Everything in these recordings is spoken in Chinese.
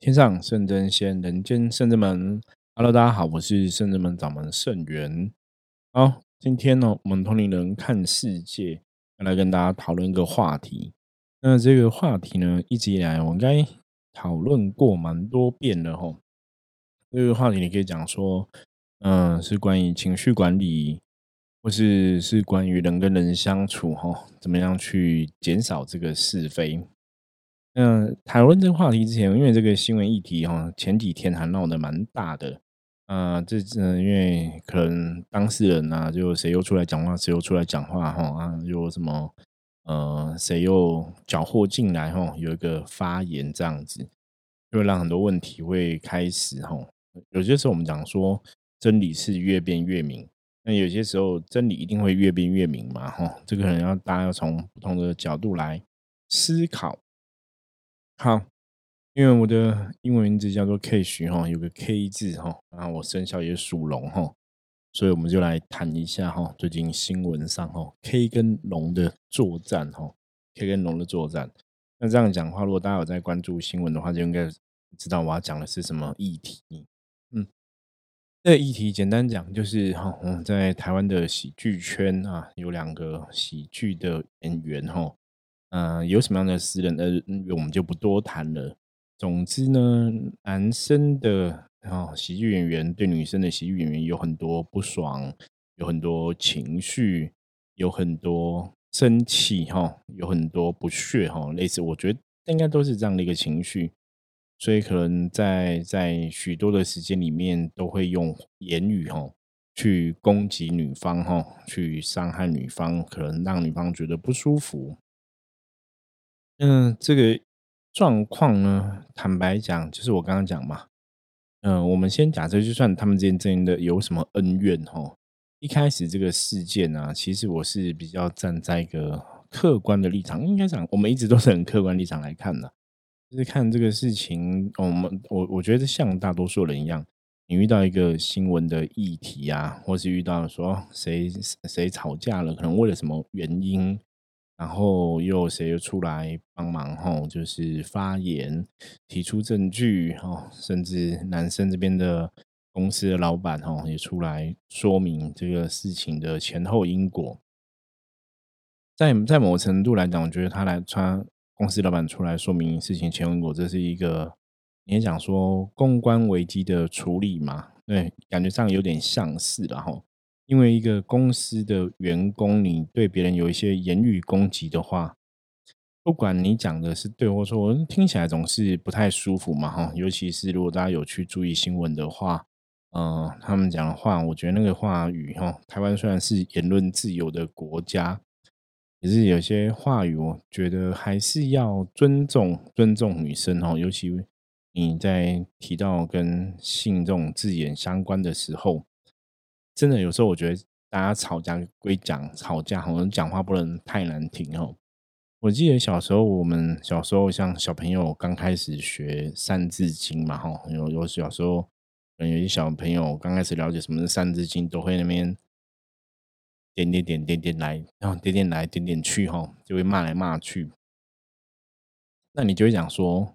天上圣真仙，人间圣真门。Hello，大家好，我是圣真门掌门圣元。好，今天呢，我们同龄人看世界，要来跟大家讨论一个话题。那这个话题呢，一直以来我应该讨论过蛮多遍了吼。这个话题你可以讲说，嗯，是关于情绪管理，或是是关于人跟人相处吼，怎么样去减少这个是非。嗯，讨论这个话题之前，因为这个新闻议题哈，前几天还闹得蛮大的。啊，这嗯，因为可能当事人啊，就谁又出来讲话，谁又出来讲话哈啊，又什么呃，谁又缴获进来哈，有一个发言这样子，就会让很多问题会开始哈。有些时候我们讲说真理是越辩越明，那有些时候真理一定会越辩越明嘛哈。这个可能要大家要从不同的角度来思考。好，因为我的英文名字叫做 K 徐哈，有个 K 字哈，然后我生肖也属龙哈，所以我们就来谈一下哈，最近新闻上哈，K 跟龙的作战哈，K 跟龙的作战。那这样讲话，如果大家有在关注新闻的话，就应该知道我要讲的是什么议题。嗯，这个议题简单讲就是哈，在台湾的喜剧圈啊，有两个喜剧的演员哈。嗯，有什么样的私人呃，我们就不多谈了。总之呢，男生的啊喜剧演员对女生的喜剧演员有很多不爽，有很多情绪，有很多生气哈，有很多不屑哈，类似我觉得应该都是这样的一个情绪，所以可能在在许多的时间里面都会用言语哈去攻击女方哈，去伤害女方，可能让女方觉得不舒服。嗯，这个状况呢，坦白讲，就是我刚刚讲嘛。嗯，我们先假设，就算他们之间真的有什么恩怨哈，一开始这个事件呢，其实我是比较站在一个客观的立场，应该讲，我们一直都是很客观立场来看的，就是看这个事情，我们我我觉得像大多数人一样，你遇到一个新闻的议题啊，或是遇到说谁谁吵架了，可能为了什么原因。然后又谁又出来帮忙吼，就是发言提出证据吼，甚至男生这边的公司的老板吼也出来说明这个事情的前后因果。在在某程度来讲，我觉得他来穿公司老板出来说明事情前后因果，这是一个你也讲说公关危机的处理嘛？对，感觉上有点像是了吼。因为一个公司的员工，你对别人有一些言语攻击的话，不管你讲的是对或错，听起来总是不太舒服嘛，哈。尤其是如果大家有去注意新闻的话，嗯，他们讲的话，我觉得那个话语，哈，台湾虽然是言论自由的国家，可是有些话语，我觉得还是要尊重尊重女生，哈。尤其你在提到跟性这种字眼相关的时候。真的有时候，我觉得大家吵架归讲吵架，好像讲话不能太难听哦。我记得小时候，我们小时候像小朋友刚开始学《三字经》嘛，哈，有有小时候，有些小朋友刚开始了解什么是《三字经》，都会那边点点点点点来，然后点点来点点去，哈，就会骂来骂去。那你就会讲说。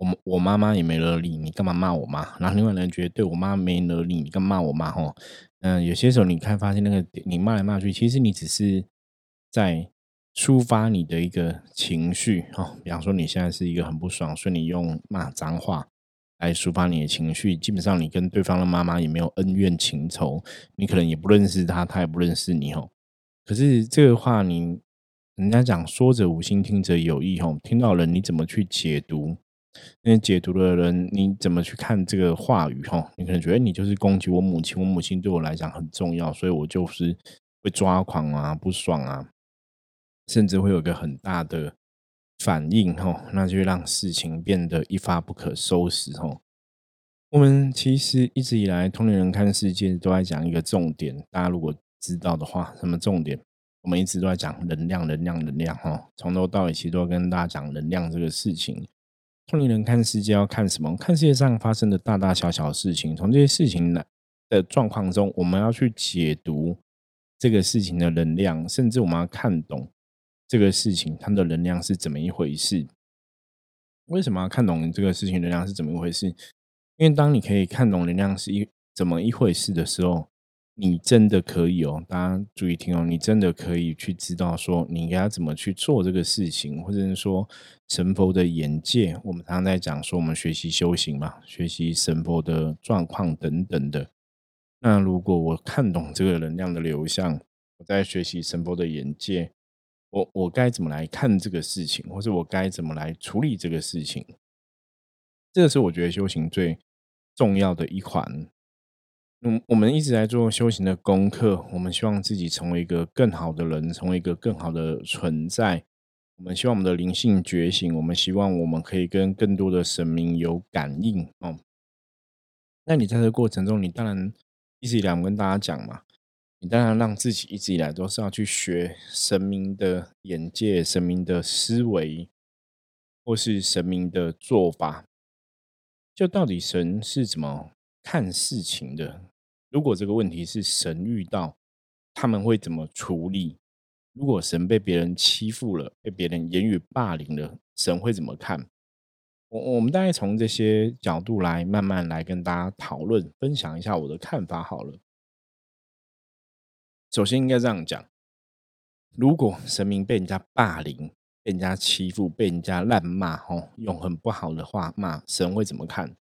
我我妈妈也没惹你，你干嘛骂我妈？然后另外人觉得对我妈没惹你，你干嘛骂我妈？吼，嗯，有些时候你看发现那个你骂来骂去，其实你只是在抒发你的一个情绪，哈。比方说你现在是一个很不爽，所以你用骂脏话来抒发你的情绪。基本上你跟对方的妈妈也没有恩怨情仇，你可能也不认识他，他也不认识你，哦。可是这个话，你人家讲说者无心，听者有意，哦，听到了你怎么去解读？因为解读的人，你怎么去看这个话语？哈，你可能觉得你就是攻击我母亲，我母亲对我来讲很重要，所以我就是会抓狂啊，不爽啊，甚至会有一个很大的反应，哈，那就让事情变得一发不可收拾，哈。我们其实一直以来，同龄人看世界都在讲一个重点，大家如果知道的话，什么重点？我们一直都在讲能量，能量，能量，哈，从头到尾其实都跟大家讲能量这个事情。同龄人看世界要看什么？看世界上发生的大大小小事情，从这些事情的的状况中，我们要去解读这个事情的能量，甚至我们要看懂这个事情它的能量是怎么一回事。为什么要看懂这个事情能量是怎么一回事？因为当你可以看懂能量是一怎么一回事的时候，你真的可以哦，大家注意听哦，你真的可以去知道说你应该怎么去做这个事情，或者是说神佛的眼界。我们常常在讲说，我们学习修行嘛，学习神佛的状况等等的。那如果我看懂这个能量的流向，我在学习神佛的眼界，我我该怎么来看这个事情，或者我该怎么来处理这个事情？这个是我觉得修行最。重要的一环，嗯，我们一直在做修行的功课。我们希望自己成为一个更好的人，成为一个更好的存在。我们希望我们的灵性觉醒。我们希望我们可以跟更多的神明有感应哦。那你在这个过程中，你当然一直以来我跟大家讲嘛，你当然让自己一直以来都是要去学神明的眼界、神明的思维，或是神明的做法。就到底神是怎么看事情的？如果这个问题是神遇到，他们会怎么处理？如果神被别人欺负了，被别人言语霸凌了，神会怎么看？我我们大概从这些角度来慢慢来跟大家讨论，分享一下我的看法好了。首先应该这样讲：如果神明被人家霸凌，被人家欺负，被人家烂骂，吼，用很不好的话骂，神会怎么看？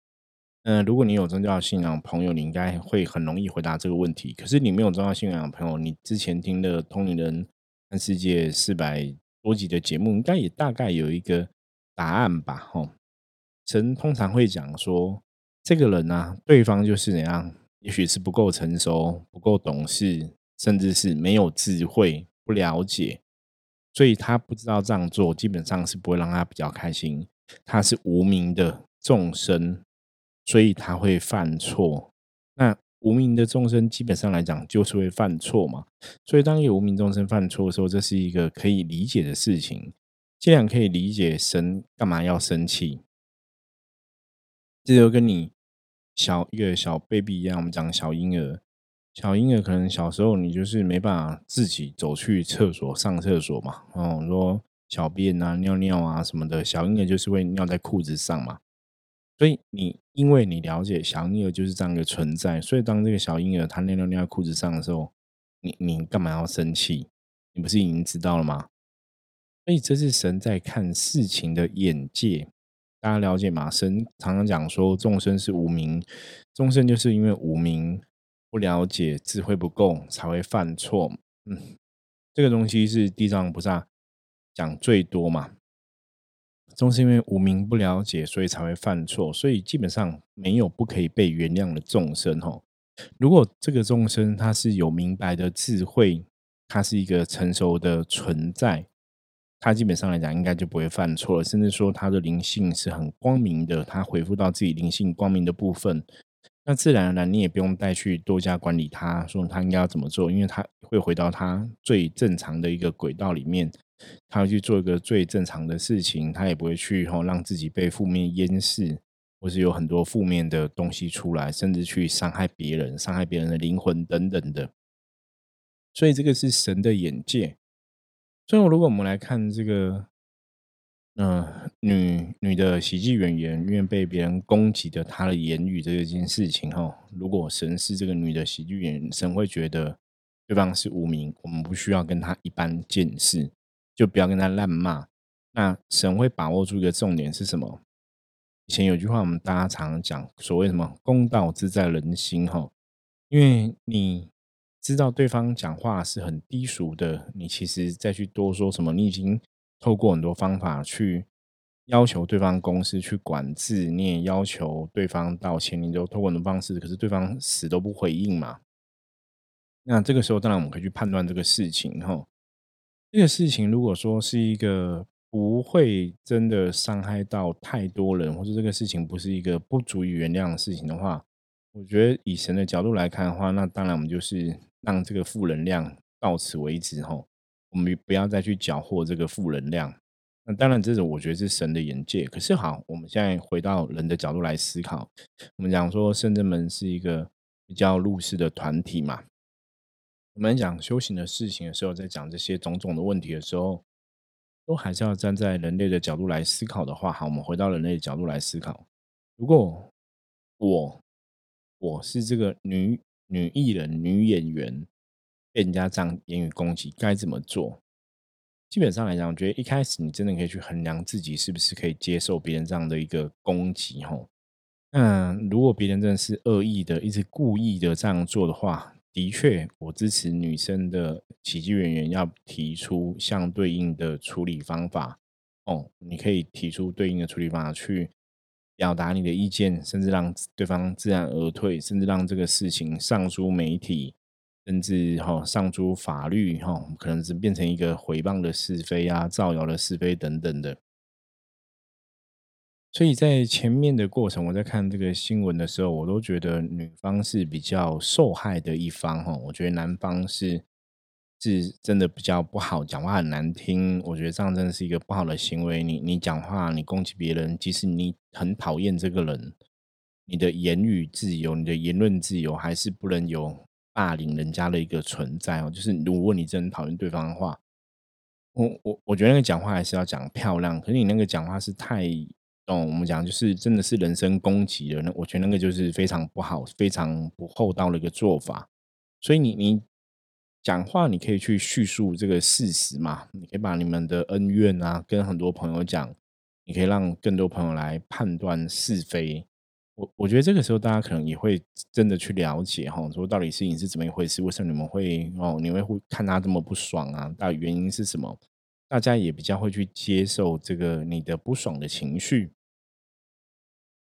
嗯，如果你有宗教信仰朋友，你应该会很容易回答这个问题。可是你没有宗教信仰的朋友，你之前听的《通灵人看世界》四百多集的节目，应该也大概有一个答案吧？吼，神通常会讲说，这个人呢，对方就是怎样，也许是不够成熟、不够懂事，甚至是没有智慧、不了解。所以他不知道这样做，基本上是不会让他比较开心。他是无名的众生，所以他会犯错。那无名的众生基本上来讲，就是会犯错嘛。所以当有无名众生犯错的时候，这是一个可以理解的事情。这样可以理解，神干嘛要生气？这就跟你小一个小 baby 一样，我们讲小婴儿。小婴儿可能小时候你就是没办法自己走去厕所上厕所嘛，哦，说小便啊、尿尿啊什么的，小婴儿就是会尿在裤子上嘛。所以你因为你了解小婴儿就是这样一个存在，所以当这个小婴儿他尿尿尿在裤子上的时候，你你干嘛要生气？你不是已经知道了吗？所以这是神在看事情的眼界，大家了解吗？神常常讲说众生是无名，众生就是因为无名。不了解，智慧不够，才会犯错。嗯，这个东西是地藏菩萨讲最多嘛。正是因为无名不了解，所以才会犯错。所以基本上没有不可以被原谅的众生。哦，如果这个众生他是有明白的智慧，他是一个成熟的存在，他基本上来讲应该就不会犯错了。甚至说他的灵性是很光明的，他回复到自己灵性光明的部分。那自然而然，你也不用带去多加管理他，说他应该要怎么做，因为他会回到他最正常的一个轨道里面，他会去做一个最正常的事情，他也不会去吼让自己被负面淹噬，或是有很多负面的东西出来，甚至去伤害别人、伤害别人的灵魂等等的。所以这个是神的眼界。最后，如果我们来看这个。嗯，女女的喜剧演员因为被别人攻击的她的言语这件事情哈，如果神是这个女的喜剧演员，神会觉得对方是无名，我们不需要跟他一般见识，就不要跟他烂骂。那神会把握住一个重点是什么？以前有句话我们大家常常讲，所谓什么公道自在人心哈，因为你知道对方讲话是很低俗的，你其实再去多说什么，你已经。透过很多方法去要求对方公司去管制，你也要求对方道歉，你就透过很多方式，可是对方死都不回应嘛。那这个时候，当然我们可以去判断这个事情哈。这个事情如果说是一个不会真的伤害到太多人，或者这个事情不是一个不足以原谅的事情的话，我觉得以神的角度来看的话，那当然我们就是让这个负能量到此为止吼。我们不要再去缴获这个负能量。那当然，这种我觉得是神的眼界。可是好，我们现在回到人的角度来思考。我们讲说，圣真门是一个比较入世的团体嘛。我们讲修行的事情的时候，在讲这些种种的问题的时候，都还是要站在人类的角度来思考的话，好，我们回到人类的角度来思考，如果我我是这个女女艺人、女演员，被人家这样言语攻击，该怎么做？基本上来讲，我觉得一开始你真的可以去衡量自己是不是可以接受别人这样的一个攻击，吼。那如果别人真的是恶意的，一直故意的这样做的话，的确，我支持女生的喜剧演员要提出相对应的处理方法。哦，你可以提出对应的处理方法去表达你的意见，甚至让对方自然而退，甚至让这个事情上诸媒体。甚至哈上诸法律哈，可能是变成一个诽谤的是非啊，造谣的是非等等的。所以在前面的过程，我在看这个新闻的时候，我都觉得女方是比较受害的一方哈。我觉得男方是是真的比较不好，讲话很难听。我觉得这样真的是一个不好的行为。你你讲话，你攻击别人，即使你很讨厌这个人，你的言语自由，你的言论自由，还是不能有。霸凌人家的一个存在哦，就是如果你真的讨厌对方的话，我我我觉得那个讲话还是要讲漂亮。可是你那个讲话是太，哦，我们讲就是真的是人身攻击了。那我觉得那个就是非常不好、非常不厚道的一个做法。所以你你讲话，你可以去叙述这个事实嘛，你可以把你们的恩怨啊跟很多朋友讲，你可以让更多朋友来判断是非。我我觉得这个时候大家可能也会真的去了解哈，说到底事情是怎么一回事？为什么你们会哦，你会会看他这么不爽啊？到底原因是什么？大家也比较会去接受这个你的不爽的情绪。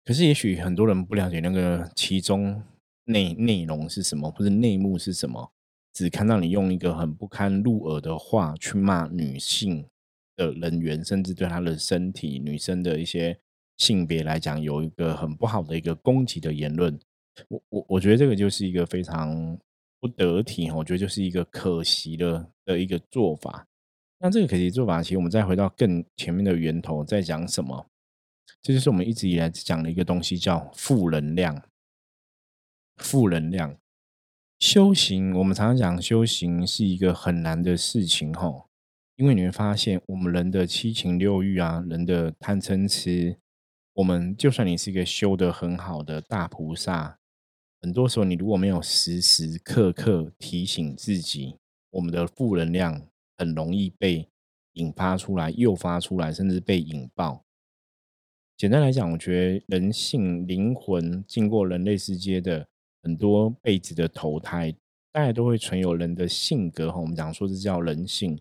可是也许很多人不了解那个其中内内容是什么，或者内幕是什么，只看到你用一个很不堪入耳的话去骂女性的人员，甚至对她的身体、女生的一些。性别来讲，有一个很不好的一个攻击的言论，我我我觉得这个就是一个非常不得体，我觉得就是一个可惜的的一个做法。那这个可惜做法，其实我们再回到更前面的源头，在讲什么？这就是我们一直以来讲的一个东西，叫负能量。负能量修行，我们常常讲修行是一个很难的事情，吼，因为你会发现，我们人的七情六欲啊，人的贪嗔痴。我们就算你是一个修得很好的大菩萨，很多时候你如果没有时时刻刻提醒自己，我们的负能量很容易被引发出来、诱发出来，甚至被引爆。简单来讲，我觉得人性、灵魂经过人类世界的很多辈子的投胎，大家都会存有人的性格。哈，我们讲说这叫人性，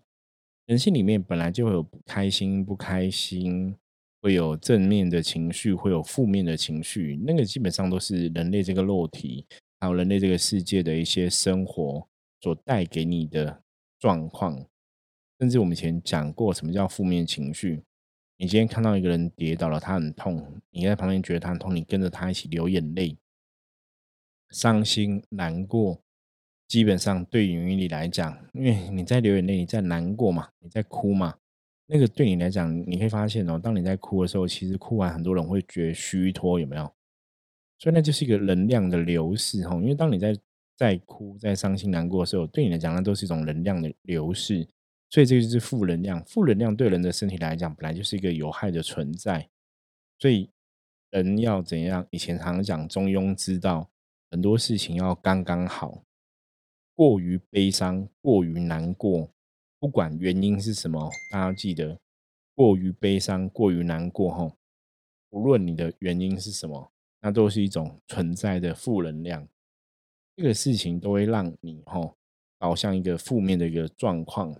人性里面本来就会有不开心、不开心。会有正面的情绪，会有负面的情绪，那个基本上都是人类这个肉体，还有人类这个世界的一些生活所带给你的状况。甚至我们以前讲过，什么叫负面情绪？你今天看到一个人跌倒了，他很痛，你在旁边觉得他很痛，你跟着他一起流眼泪，伤心难过。基本上对于你来讲，因为你在流眼泪，你在难过嘛，你在哭嘛。那个对你来讲，你可以发现哦，当你在哭的时候，其实哭完很多人会觉得虚脱，有没有？所以那就是一个能量的流逝哈。因为当你在在哭、在伤心、难过的时候，对你来讲，那都是一种能量的流逝。所以这就是负能量。负能量对人的身体来讲，本来就是一个有害的存在。所以人要怎样？以前常常讲中庸之道，很多事情要刚刚好。过于悲伤，过于难过。不管原因是什么，大家记得，过于悲伤、过于难过，吼，无论你的原因是什么，那都是一种存在的负能量。这个事情都会让你，吼，导向一个负面的一个状况。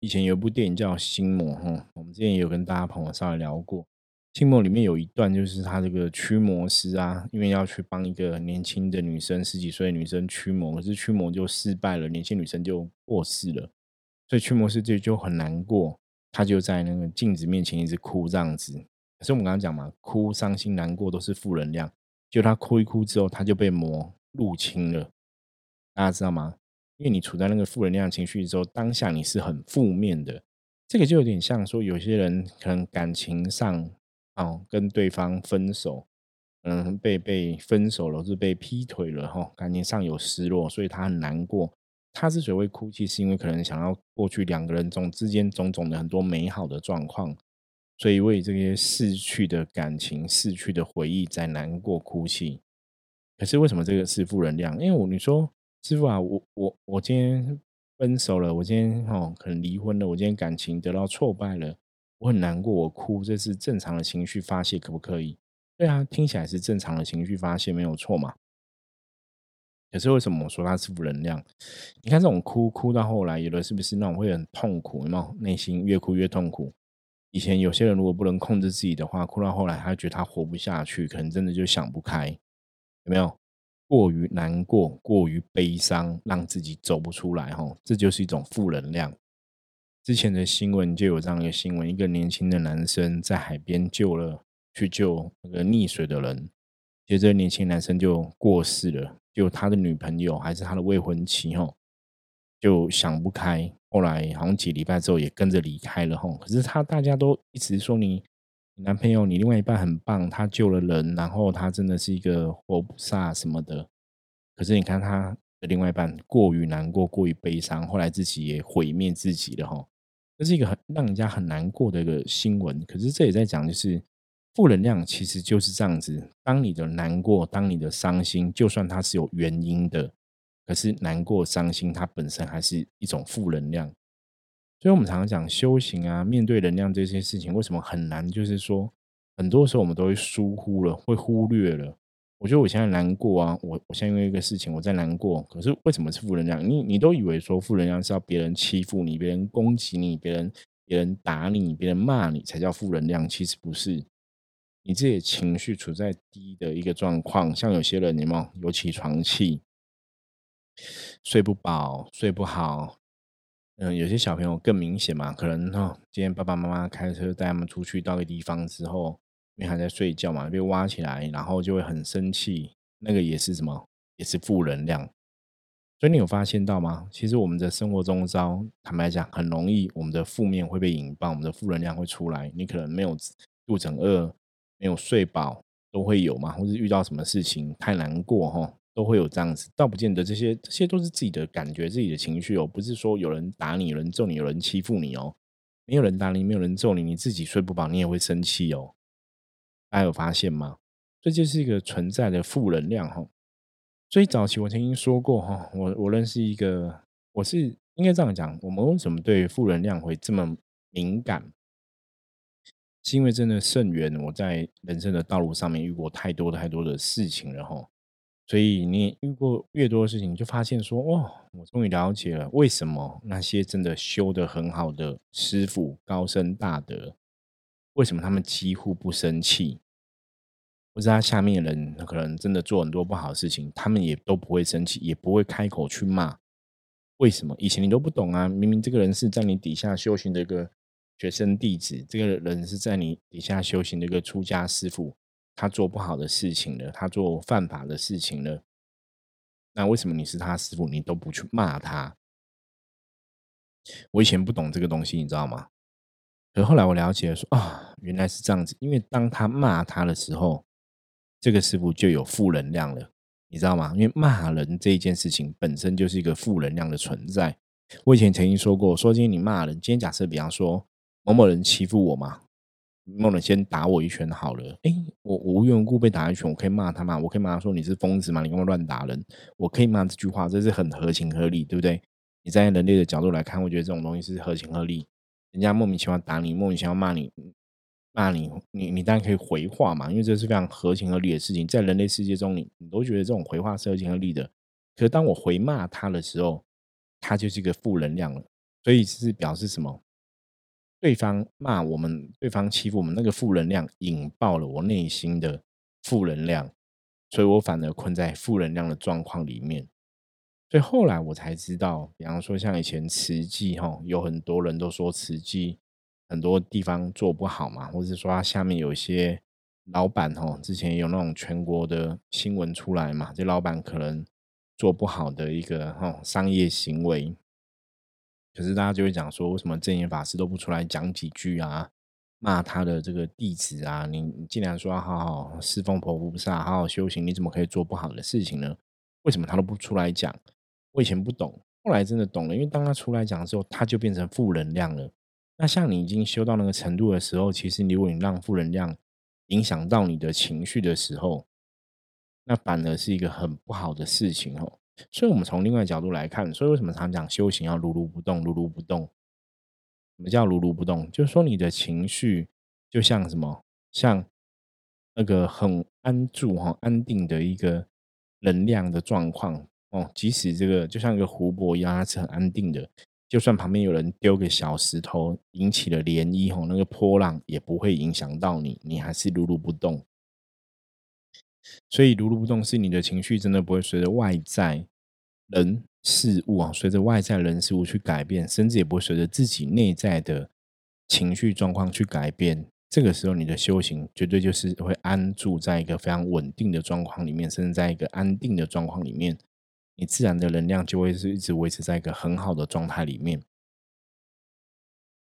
以前有部电影叫《心魔》，哈，我们之前也有跟大家朋友稍微聊过。心魔里面有一段，就是他这个驱魔师啊，因为要去帮一个年轻的女生，十几岁的女生驱魔，可是驱魔就失败了，年轻女生就过世了，所以驱魔师就就很难过，他就在那个镜子面前一直哭这样子。可是我们刚刚讲嘛，哭、伤心、难过都是负能量，就他哭一哭之后，他就被魔入侵了，大家知道吗？因为你处在那个负能量情绪之后，当下你是很负面的，这个就有点像说有些人可能感情上。哦，跟对方分手，嗯，被被分手了，是被劈腿了哈，感情上有失落，所以他很难过，他之所以会哭泣，是因为可能想要过去两个人中之间种种的很多美好的状况，所以为这些逝去的感情、逝去的回忆在难过哭泣。可是为什么这个是负能量？因为我你说师傅啊，我我我今天分手了，我今天哦可能离婚了，我今天感情得到挫败了，我很难过，我哭，这是正常的情绪发泄，可不可以？对啊，听起来是正常的情绪发泄，没有错嘛。可是为什么我说他是负能量？你看这种哭哭到后来，有的是不是那种会很痛苦？有没有内心越哭越痛苦？以前有些人如果不能控制自己的话，哭到后来，他觉得他活不下去，可能真的就想不开，有没有？过于难过，过于悲伤，让自己走不出来，哈，这就是一种负能量。之前的新闻就有这样一个新闻：一个年轻的男生在海边救了去救那个溺水的人，接着年轻男生就过世了。就他的女朋友还是他的未婚妻吼，就想不开，后来好像几礼拜之后也跟着离开了吼。可是他大家都一直说你男朋友，你另外一半很棒，他救了人，然后他真的是一个活菩萨什么的。可是你看他的另外一半过于难过，过于悲伤，后来自己也毁灭自己了吼。这是一个很让人家很难过的一个新闻。可是这也在讲就是。负能量其实就是这样子，当你的难过，当你的伤心，就算它是有原因的，可是难过、伤心，它本身还是一种负能量。所以，我们常常讲修行啊，面对能量这些事情，为什么很难？就是说，很多时候我们都会疏忽了，会忽略了。我觉得我现在难过啊，我我现在因为一个事情我在难过，可是为什么是负能量？你你都以为说负能量是要别人欺负你、别人攻击你、别人别人打你、别人骂你才叫负能量，其实不是。你自己情绪处在低的一个状况，像有些人，你有有起床气，睡不饱，睡不好。嗯，有些小朋友更明显嘛，可能哈，今天爸爸妈妈开车带他们出去到个地方之后，因为还在睡觉嘛，被挖起来，然后就会很生气。那个也是什么？也是负能量。所以你有发现到吗？其实我们的生活中招，坦白讲，很容易我们的负面会被引爆，我们的负能量会出来。你可能没有肚子饿。没有睡饱都会有嘛，或是遇到什么事情太难过哈，都会有这样子。倒不见得这些，这些都是自己的感觉、自己的情绪哦，不是说有人打你、有人揍你、有人欺负你哦。没有人打你，没有人揍你，你自己睡不饱，你也会生气哦。大家有发现吗？这就是一个存在的负能量哈。所以早期我曾经说过哈，我我认识一个，我是应该这样讲，我们为什么对负能量会这么敏感？是因为真的甚远，我在人生的道路上面遇过太多太多的事情了哈，所以你遇过越多的事情，你就发现说，哦，我终于了解了为什么那些真的修得很好的师傅、高僧大德，为什么他们几乎不生气？或者他下面的人可能真的做很多不好的事情，他们也都不会生气，也不会开口去骂。为什么？以前你都不懂啊，明明这个人是在你底下修行的一个。学生弟子，这个人是在你底下修行的一个出家师傅，他做不好的事情了，他做犯法的事情了，那为什么你是他师傅，你都不去骂他？我以前不懂这个东西，你知道吗？可后来我了解，说啊，原来是这样子，因为当他骂他的时候，这个师傅就有负能量了，你知道吗？因为骂人这一件事情本身就是一个负能量的存在。我以前曾经说过，说今天你骂人，今天假设比方说。某某人欺负我嘛？某某人先打我一拳好了。哎，我无缘无故被打一拳，我可以骂他吗？我可以骂他说你是疯子吗？你干嘛乱打人？我可以骂这句话，这是很合情合理，对不对？你站在人类的角度来看，我觉得这种东西是合情合理。人家莫名其妙打你，莫名其妙骂你，骂你，你你当然可以回话嘛，因为这是非常合情合理的事情。在人类世界中，你你都觉得这种回话是合情合理的。可是当我回骂他的时候，他就是一个负能量了。所以是表示什么？对方骂我们，对方欺负我们，那个负能量引爆了我内心的负能量，所以我反而困在负能量的状况里面。所以后来我才知道，比方说像以前慈济哈，有很多人都说慈济很多地方做不好嘛，或者说他下面有一些老板哈，之前有那种全国的新闻出来嘛，这老板可能做不好的一个哈商业行为。可是大家就会讲说，为什么正言法师都不出来讲几句啊？骂他的这个弟子啊？你你既然说要好好侍奉婆菩萨，好好修行，你怎么可以做不好的事情呢？为什么他都不出来讲？我以前不懂，后来真的懂了，因为当他出来讲的时候，他就变成负能量了。那像你已经修到那个程度的时候，其实如果你让负能量影响到你的情绪的时候，那反而是一个很不好的事情哦。所以，我们从另外角度来看，所以为什么常讲修行要如如不动，如如不动？什么叫如如不动？就是说你的情绪就像什么，像那个很安住哈、安定的一个能量的状况哦。即使这个就像一个湖泊一样，它是很安定的。就算旁边有人丢个小石头，引起了涟漪吼，那个波浪也不会影响到你，你还是如如不动。所以，如如不动是你的情绪真的不会随着外在人事物啊，随着外在人事物去改变，甚至也不会随着自己内在的情绪状况去改变。这个时候，你的修行绝对就是会安住在一个非常稳定的状况里面，甚至在一个安定的状况里面。你自然的能量就会是一直维持在一个很好的状态里面。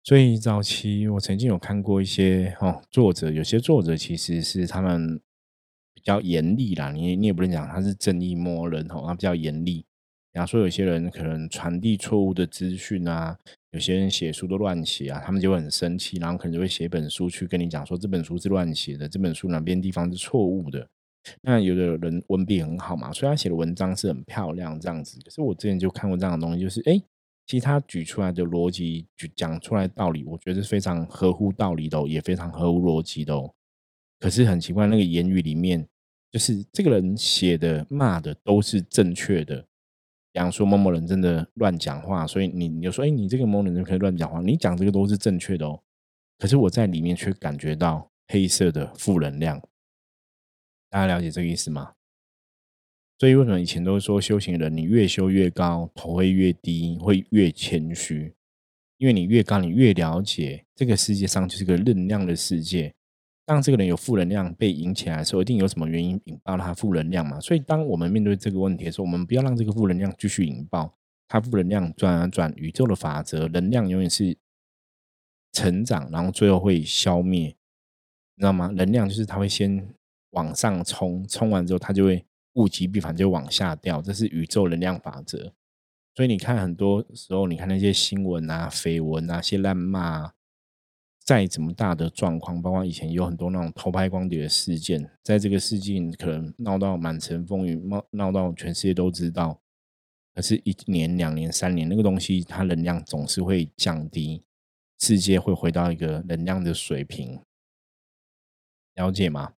所以早期我曾经有看过一些哦，作者有些作者其实是他们比较严厉啦，你你也不能讲他是正义魔人吼，他比较严厉。然后说有些人可能传递错误的资讯啊，有些人写书都乱写啊，他们就会很生气，然后可能就会写本书去跟你讲说这本书是乱写的，这本书哪边地方是错误的。那有的人文笔很好嘛，所以他写的文章是很漂亮这样子。可是我之前就看过这样的东西，就是哎，其实他举出来的逻辑，举讲出来道理，我觉得是非常合乎道理的，也非常合乎逻辑的。哦。可是很奇怪，那个言语里面，就是这个人写的骂的都是正确的。比方说某某人真的乱讲话，所以你你就说，哎，你这个某某人可以乱讲话，你讲这个都是正确的哦。可是我在里面却感觉到黑色的负能量。大家了解这个意思吗？所以为什么以前都说修行人，你越修越高，头会越低，会越谦虚？因为你越高，你越了解这个世界上就是个能量的世界。当这个人有负能量被引起来的时候，一定有什么原因引爆他负能量嘛？所以当我们面对这个问题的时候，我们不要让这个负能量继续引爆。它负能量转啊转，宇宙的法则，能量永远是成长，然后最后会消灭，你知道吗？能量就是它会先。往上冲，冲完之后它就会物极必反，就往下掉，这是宇宙能量法则。所以你看，很多时候你看那些新闻啊、绯闻啊、些烂骂，再怎么大的状况，包括以前有很多那种偷拍光碟的事件，在这个世纪可能闹到满城风雨，闹闹到全世界都知道。可是，一年、两年、三年，那个东西它能量总是会降低，世界会回到一个能量的水平，了解吗？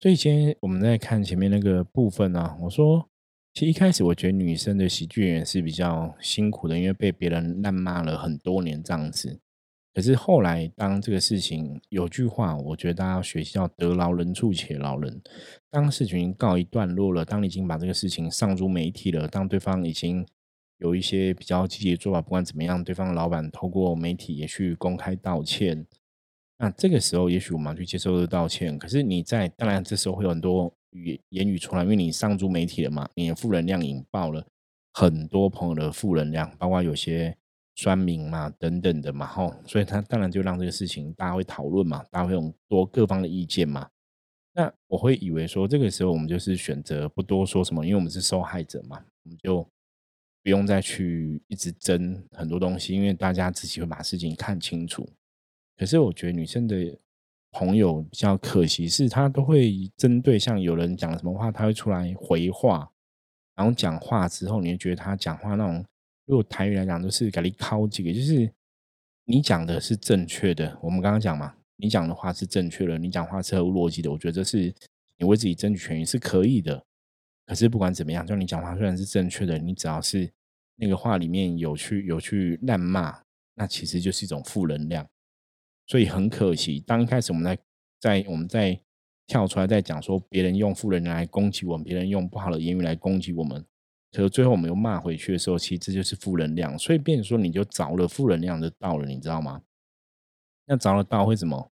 所以，今天我们在看前面那个部分呢。我说，其实一开始我觉得女生的喜剧演员是比较辛苦的，因为被别人烂骂了很多年这样子。可是后来，当这个事情有句话，我觉得大家学习要得饶人处且饶人。当事情告一段落了，当你已经把这个事情上诸媒体了，当对方已经有一些比较积极的做法，不管怎么样，对方的老板透过媒体也去公开道歉。那这个时候，也许我们去接受道歉。可是你在，当然这时候会有很多语言语出来，因为你上诸媒体了嘛，你的负能量引爆了很多朋友的负能量，包括有些酸民嘛等等的嘛，吼，所以他当然就让这个事情大家会讨论嘛，大家会用多各方的意见嘛。那我会以为说，这个时候我们就是选择不多说什么，因为我们是受害者嘛，我们就不用再去一直争很多东西，因为大家自己会把事情看清楚。可是我觉得女生的朋友比较可惜，是她都会针对像有人讲什么话，她会出来回话，然后讲话之后，你会觉得她讲话那种，如果台语来讲，都是给你敲几个，就是你讲的是正确的。我们刚刚讲嘛，你讲的话是正确的，你讲话是合乎逻辑的。我觉得这是你为自己争取权益是可以的。可是不管怎么样，就你讲话虽然是正确的，你只要是那个话里面有去有去滥骂，那其实就是一种负能量。所以很可惜，当一开始我们在在我们在跳出来在讲说别人用负能量来攻击我们，别人用不好的言语来攻击我们，可是最后我们又骂回去的时候，其实这就是负能量。所以变说你就着了负能量的道了，你知道吗？那着了道会什么？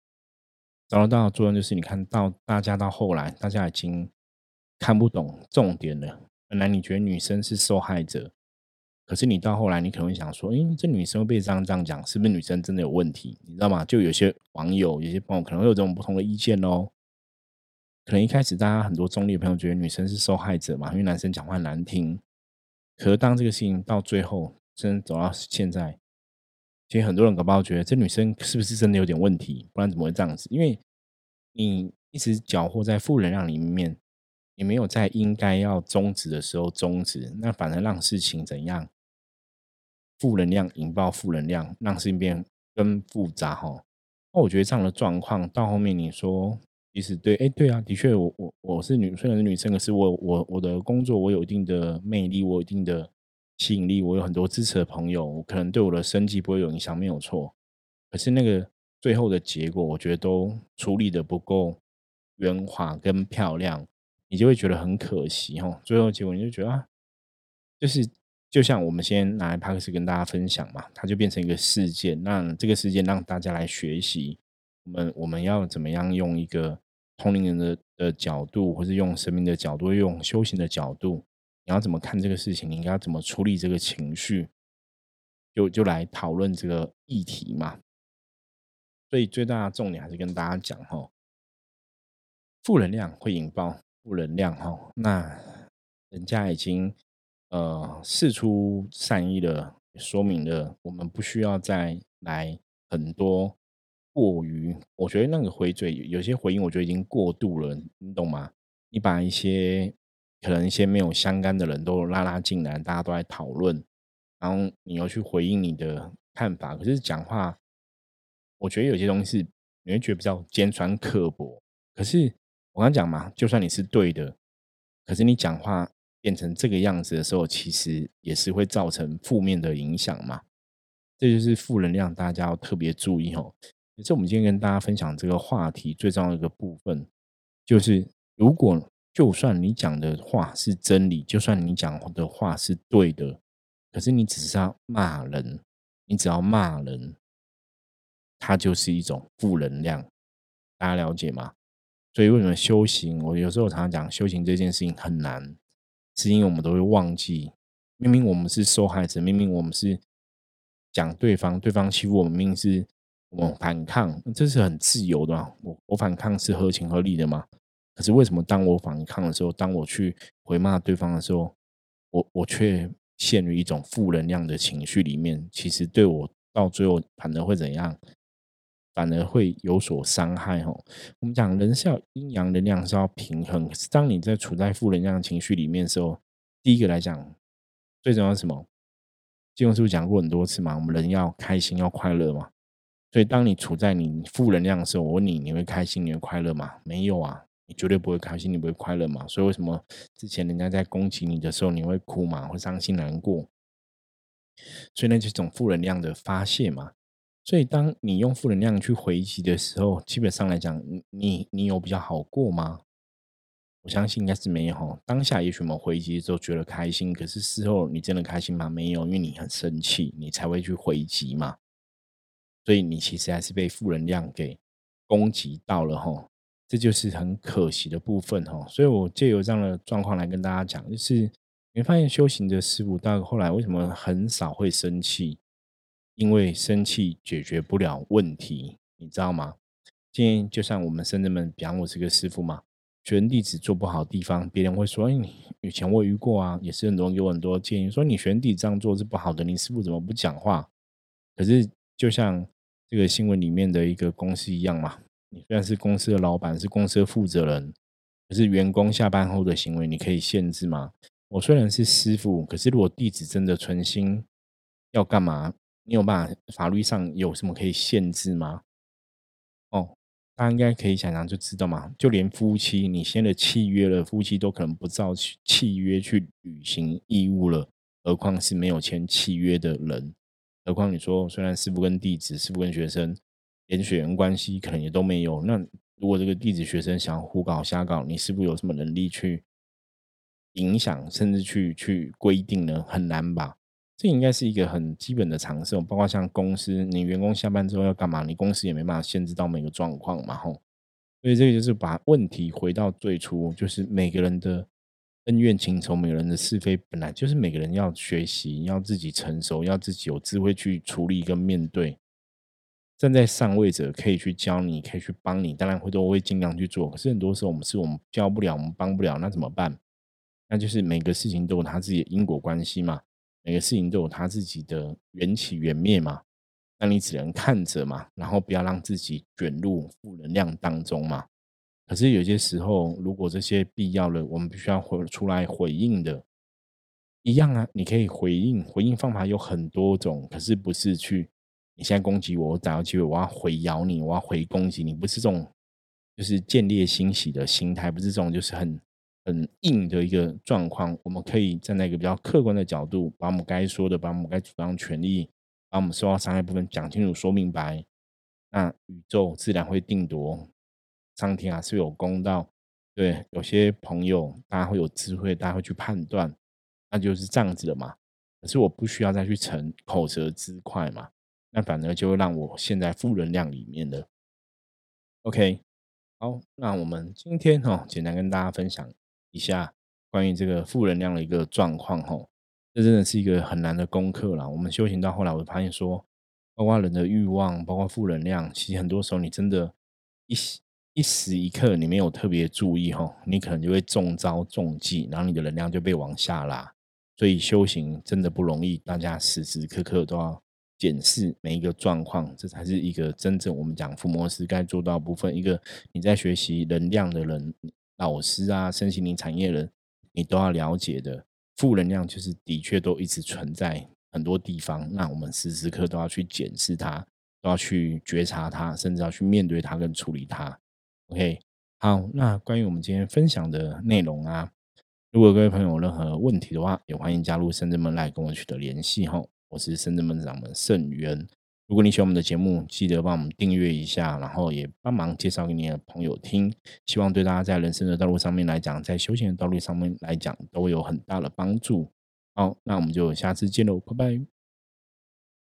着了道的作用就是，你看到大家到后来，大家已经看不懂重点了。本来你觉得女生是受害者。可是你到后来，你可能会想说：“诶，这女生被这样这样讲，是不是女生真的有问题？你知道吗？”就有些网友、有些朋友可能会有这种不同的意见哦。可能一开始大家很多中立的朋友觉得女生是受害者嘛，因为男生讲话难听。可是当这个事情到最后，真走到现在，其实很多人搞不好觉得这女生是不是真的有点问题？不然怎么会这样子？因为你一直搅和在负能量里面，你没有在应该要终止的时候终止，那反而让事情怎样？负能量引爆负能量，让事情变更复杂哈。那我觉得这样的状况到后面，你说其实对，哎，对啊，的确，我我我是女，虽然是女生，可是我我我的工作我有一定的魅力，我有一定的吸引力，我有很多支持的朋友，我可能对我的生计不会有影响，没有错。可是那个最后的结果，我觉得都处理的不够圆滑跟漂亮，你就会觉得很可惜哦。最后结果你就觉得啊，就是。就像我们先拿来帕克斯跟大家分享嘛，它就变成一个事件，让这个事件让大家来学习。我们我们要怎么样用一个同龄人的的角度，或是用生命的角度，用修行的角度，你要怎么看这个事情？你应该怎么处理这个情绪？就就来讨论这个议题嘛。所以最大的重点还是跟大家讲哈，负能量会引爆负能量哈。那人家已经。呃，事出善意的说明了，我们不需要再来很多过于，我觉得那个回嘴有些回应，我觉得已经过度了，你懂吗？你把一些可能一些没有相干的人都拉拉进来，大家都在讨论，然后你要去回应你的看法，可是讲话，我觉得有些东西你会觉得比较尖酸刻薄。可是我刚讲嘛，就算你是对的，可是你讲话。变成这个样子的时候，其实也是会造成负面的影响嘛。这就是负能量，大家要特别注意哦。也是我们今天跟大家分享这个话题最重要的一个部分，就是如果就算你讲的话是真理，就算你讲的话是对的，可是你只是要骂人，你只要骂人，它就是一种负能量。大家了解吗？所以为什么修行？我有时候常常讲，修行这件事情很难。是因为我们都会忘记，明明我们是受害者，明明我们是讲对方，对方欺负我们，明明是我反抗，这是很自由的嘛？我我反抗是合情合理的嘛？可是为什么当我反抗的时候，当我去回骂对方的时候，我我却陷入一种负能量的情绪里面？其实对我到最后反而会怎样？反而会有所伤害哦。我们讲人是要阴阳能量是要平衡，当你在处在负能量情绪里面的时候，第一个来讲，最重要是什么？金融是不是讲过很多次嘛？我们人要开心要快乐嘛。所以当你处在你负能量的时候，我问你，你会开心你会快乐吗？没有啊，你绝对不会开心，你不会快乐嘛。所以为什么之前人家在攻击你的时候，你会哭嘛？会伤心难过？所以那就是一种负能量的发泄嘛。所以，当你用负能量去回击的时候，基本上来讲，你你你有比较好过吗？我相信应该是没有。当下也许我们回击的时候觉得开心，可是事后你真的开心吗？没有，因为你很生气，你才会去回击嘛。所以你其实还是被负能量给攻击到了哈，这就是很可惜的部分哈。所以我借由这样的状况来跟大家讲，就是你发现修行的师傅到后来为什么很少会生气？因为生气解决不了问题，你知道吗？今天就像我们僧人们，比方我是个师傅嘛，学生弟子做不好地方，别人会说：“哎，你以前我遇过啊，也是很多人给我很多建议，说你学生弟子这样做是不好的，你师傅怎么不讲话？”可是就像这个新闻里面的一个公司一样嘛，你虽然是公司的老板，是公司的负责人，可是员工下班后的行为你可以限制吗？我虽然是师傅，可是如果弟子真的存心要干嘛？你有办法？法律上有什么可以限制吗？哦，大家应该可以想想就知道嘛。就连夫妻，你签了契约了，夫妻都可能不照契约去履行义务了，何况是没有签契约的人？何况你说，虽然师傅跟弟子、师傅跟学生连血缘关系可能也都没有，那如果这个弟子学生想胡搞瞎搞，你师傅有什么能力去影响，甚至去去规定呢？很难吧？这应该是一个很基本的常识，包括像公司，你员工下班之后要干嘛，你公司也没办法限制到每个状况嘛，吼。所以这个就是把问题回到最初，就是每个人的恩怨情仇，每个人的是非，本来就是每个人要学习，要自己成熟，要自己有智慧去处理跟面对。站在上位者可以去教你，可以去帮你，当然会都会尽量去做。可是很多时候我们是我们教不了，我们帮不了，那怎么办？那就是每个事情都有它自己的因果关系嘛，每个事情都有它自己的缘起缘灭嘛。那你只能看着嘛，然后不要让自己卷入负能量当中嘛。可是有些时候，如果这些必要的，我们必须要回出来回应的，一样啊，你可以回应，回应方法有很多种，可是不是去你现在攻击我，我找到机会我要回咬你，我要回攻击你，不是这种，就是见猎欣喜的心态，不是这种，就是很很硬的一个状况。我们可以站在一个比较客观的角度，把我们该说的，把我们该主张权利。把我们受到伤害部分讲清楚、说明白，那宇宙自然会定夺。上天啊是有公道，对，有些朋友大家会有智慧，大家会去判断，那就是这样子的嘛。可是我不需要再去逞口舌之快嘛，那反而就会让我陷在负能量里面的。OK，好，那我们今天哈简单跟大家分享一下关于这个负能量的一个状况哈。这真的是一个很难的功课了。我们修行到后来，我发现说，包括人的欲望，包括负能量，其实很多时候你真的，一一时一刻你没有特别注意哈，你可能就会中招中计，然后你的能量就被往下拉。所以修行真的不容易，大家时时刻刻都要检视每一个状况，这才是一个真正我们讲伏魔师该做到部分。一个你在学习能量的人，老师啊，身心灵产业人，你都要了解的。负能量就是的确都一直存在很多地方，那我们时时刻都要去检视它，都要去觉察它，甚至要去面对它跟处理它。OK，好，那关于我们今天分享的内容啊，如果各位朋友有任何问题的话，也欢迎加入深圳门来跟我取得联系哈。我是深圳门掌门盛元。如果你喜欢我们的节目，记得帮我们订阅一下，然后也帮忙介绍给你的朋友听。希望对大家在人生的道路上面来讲，在修行的道路上面来讲，都有很大的帮助。好，那我们就下次见喽，拜拜。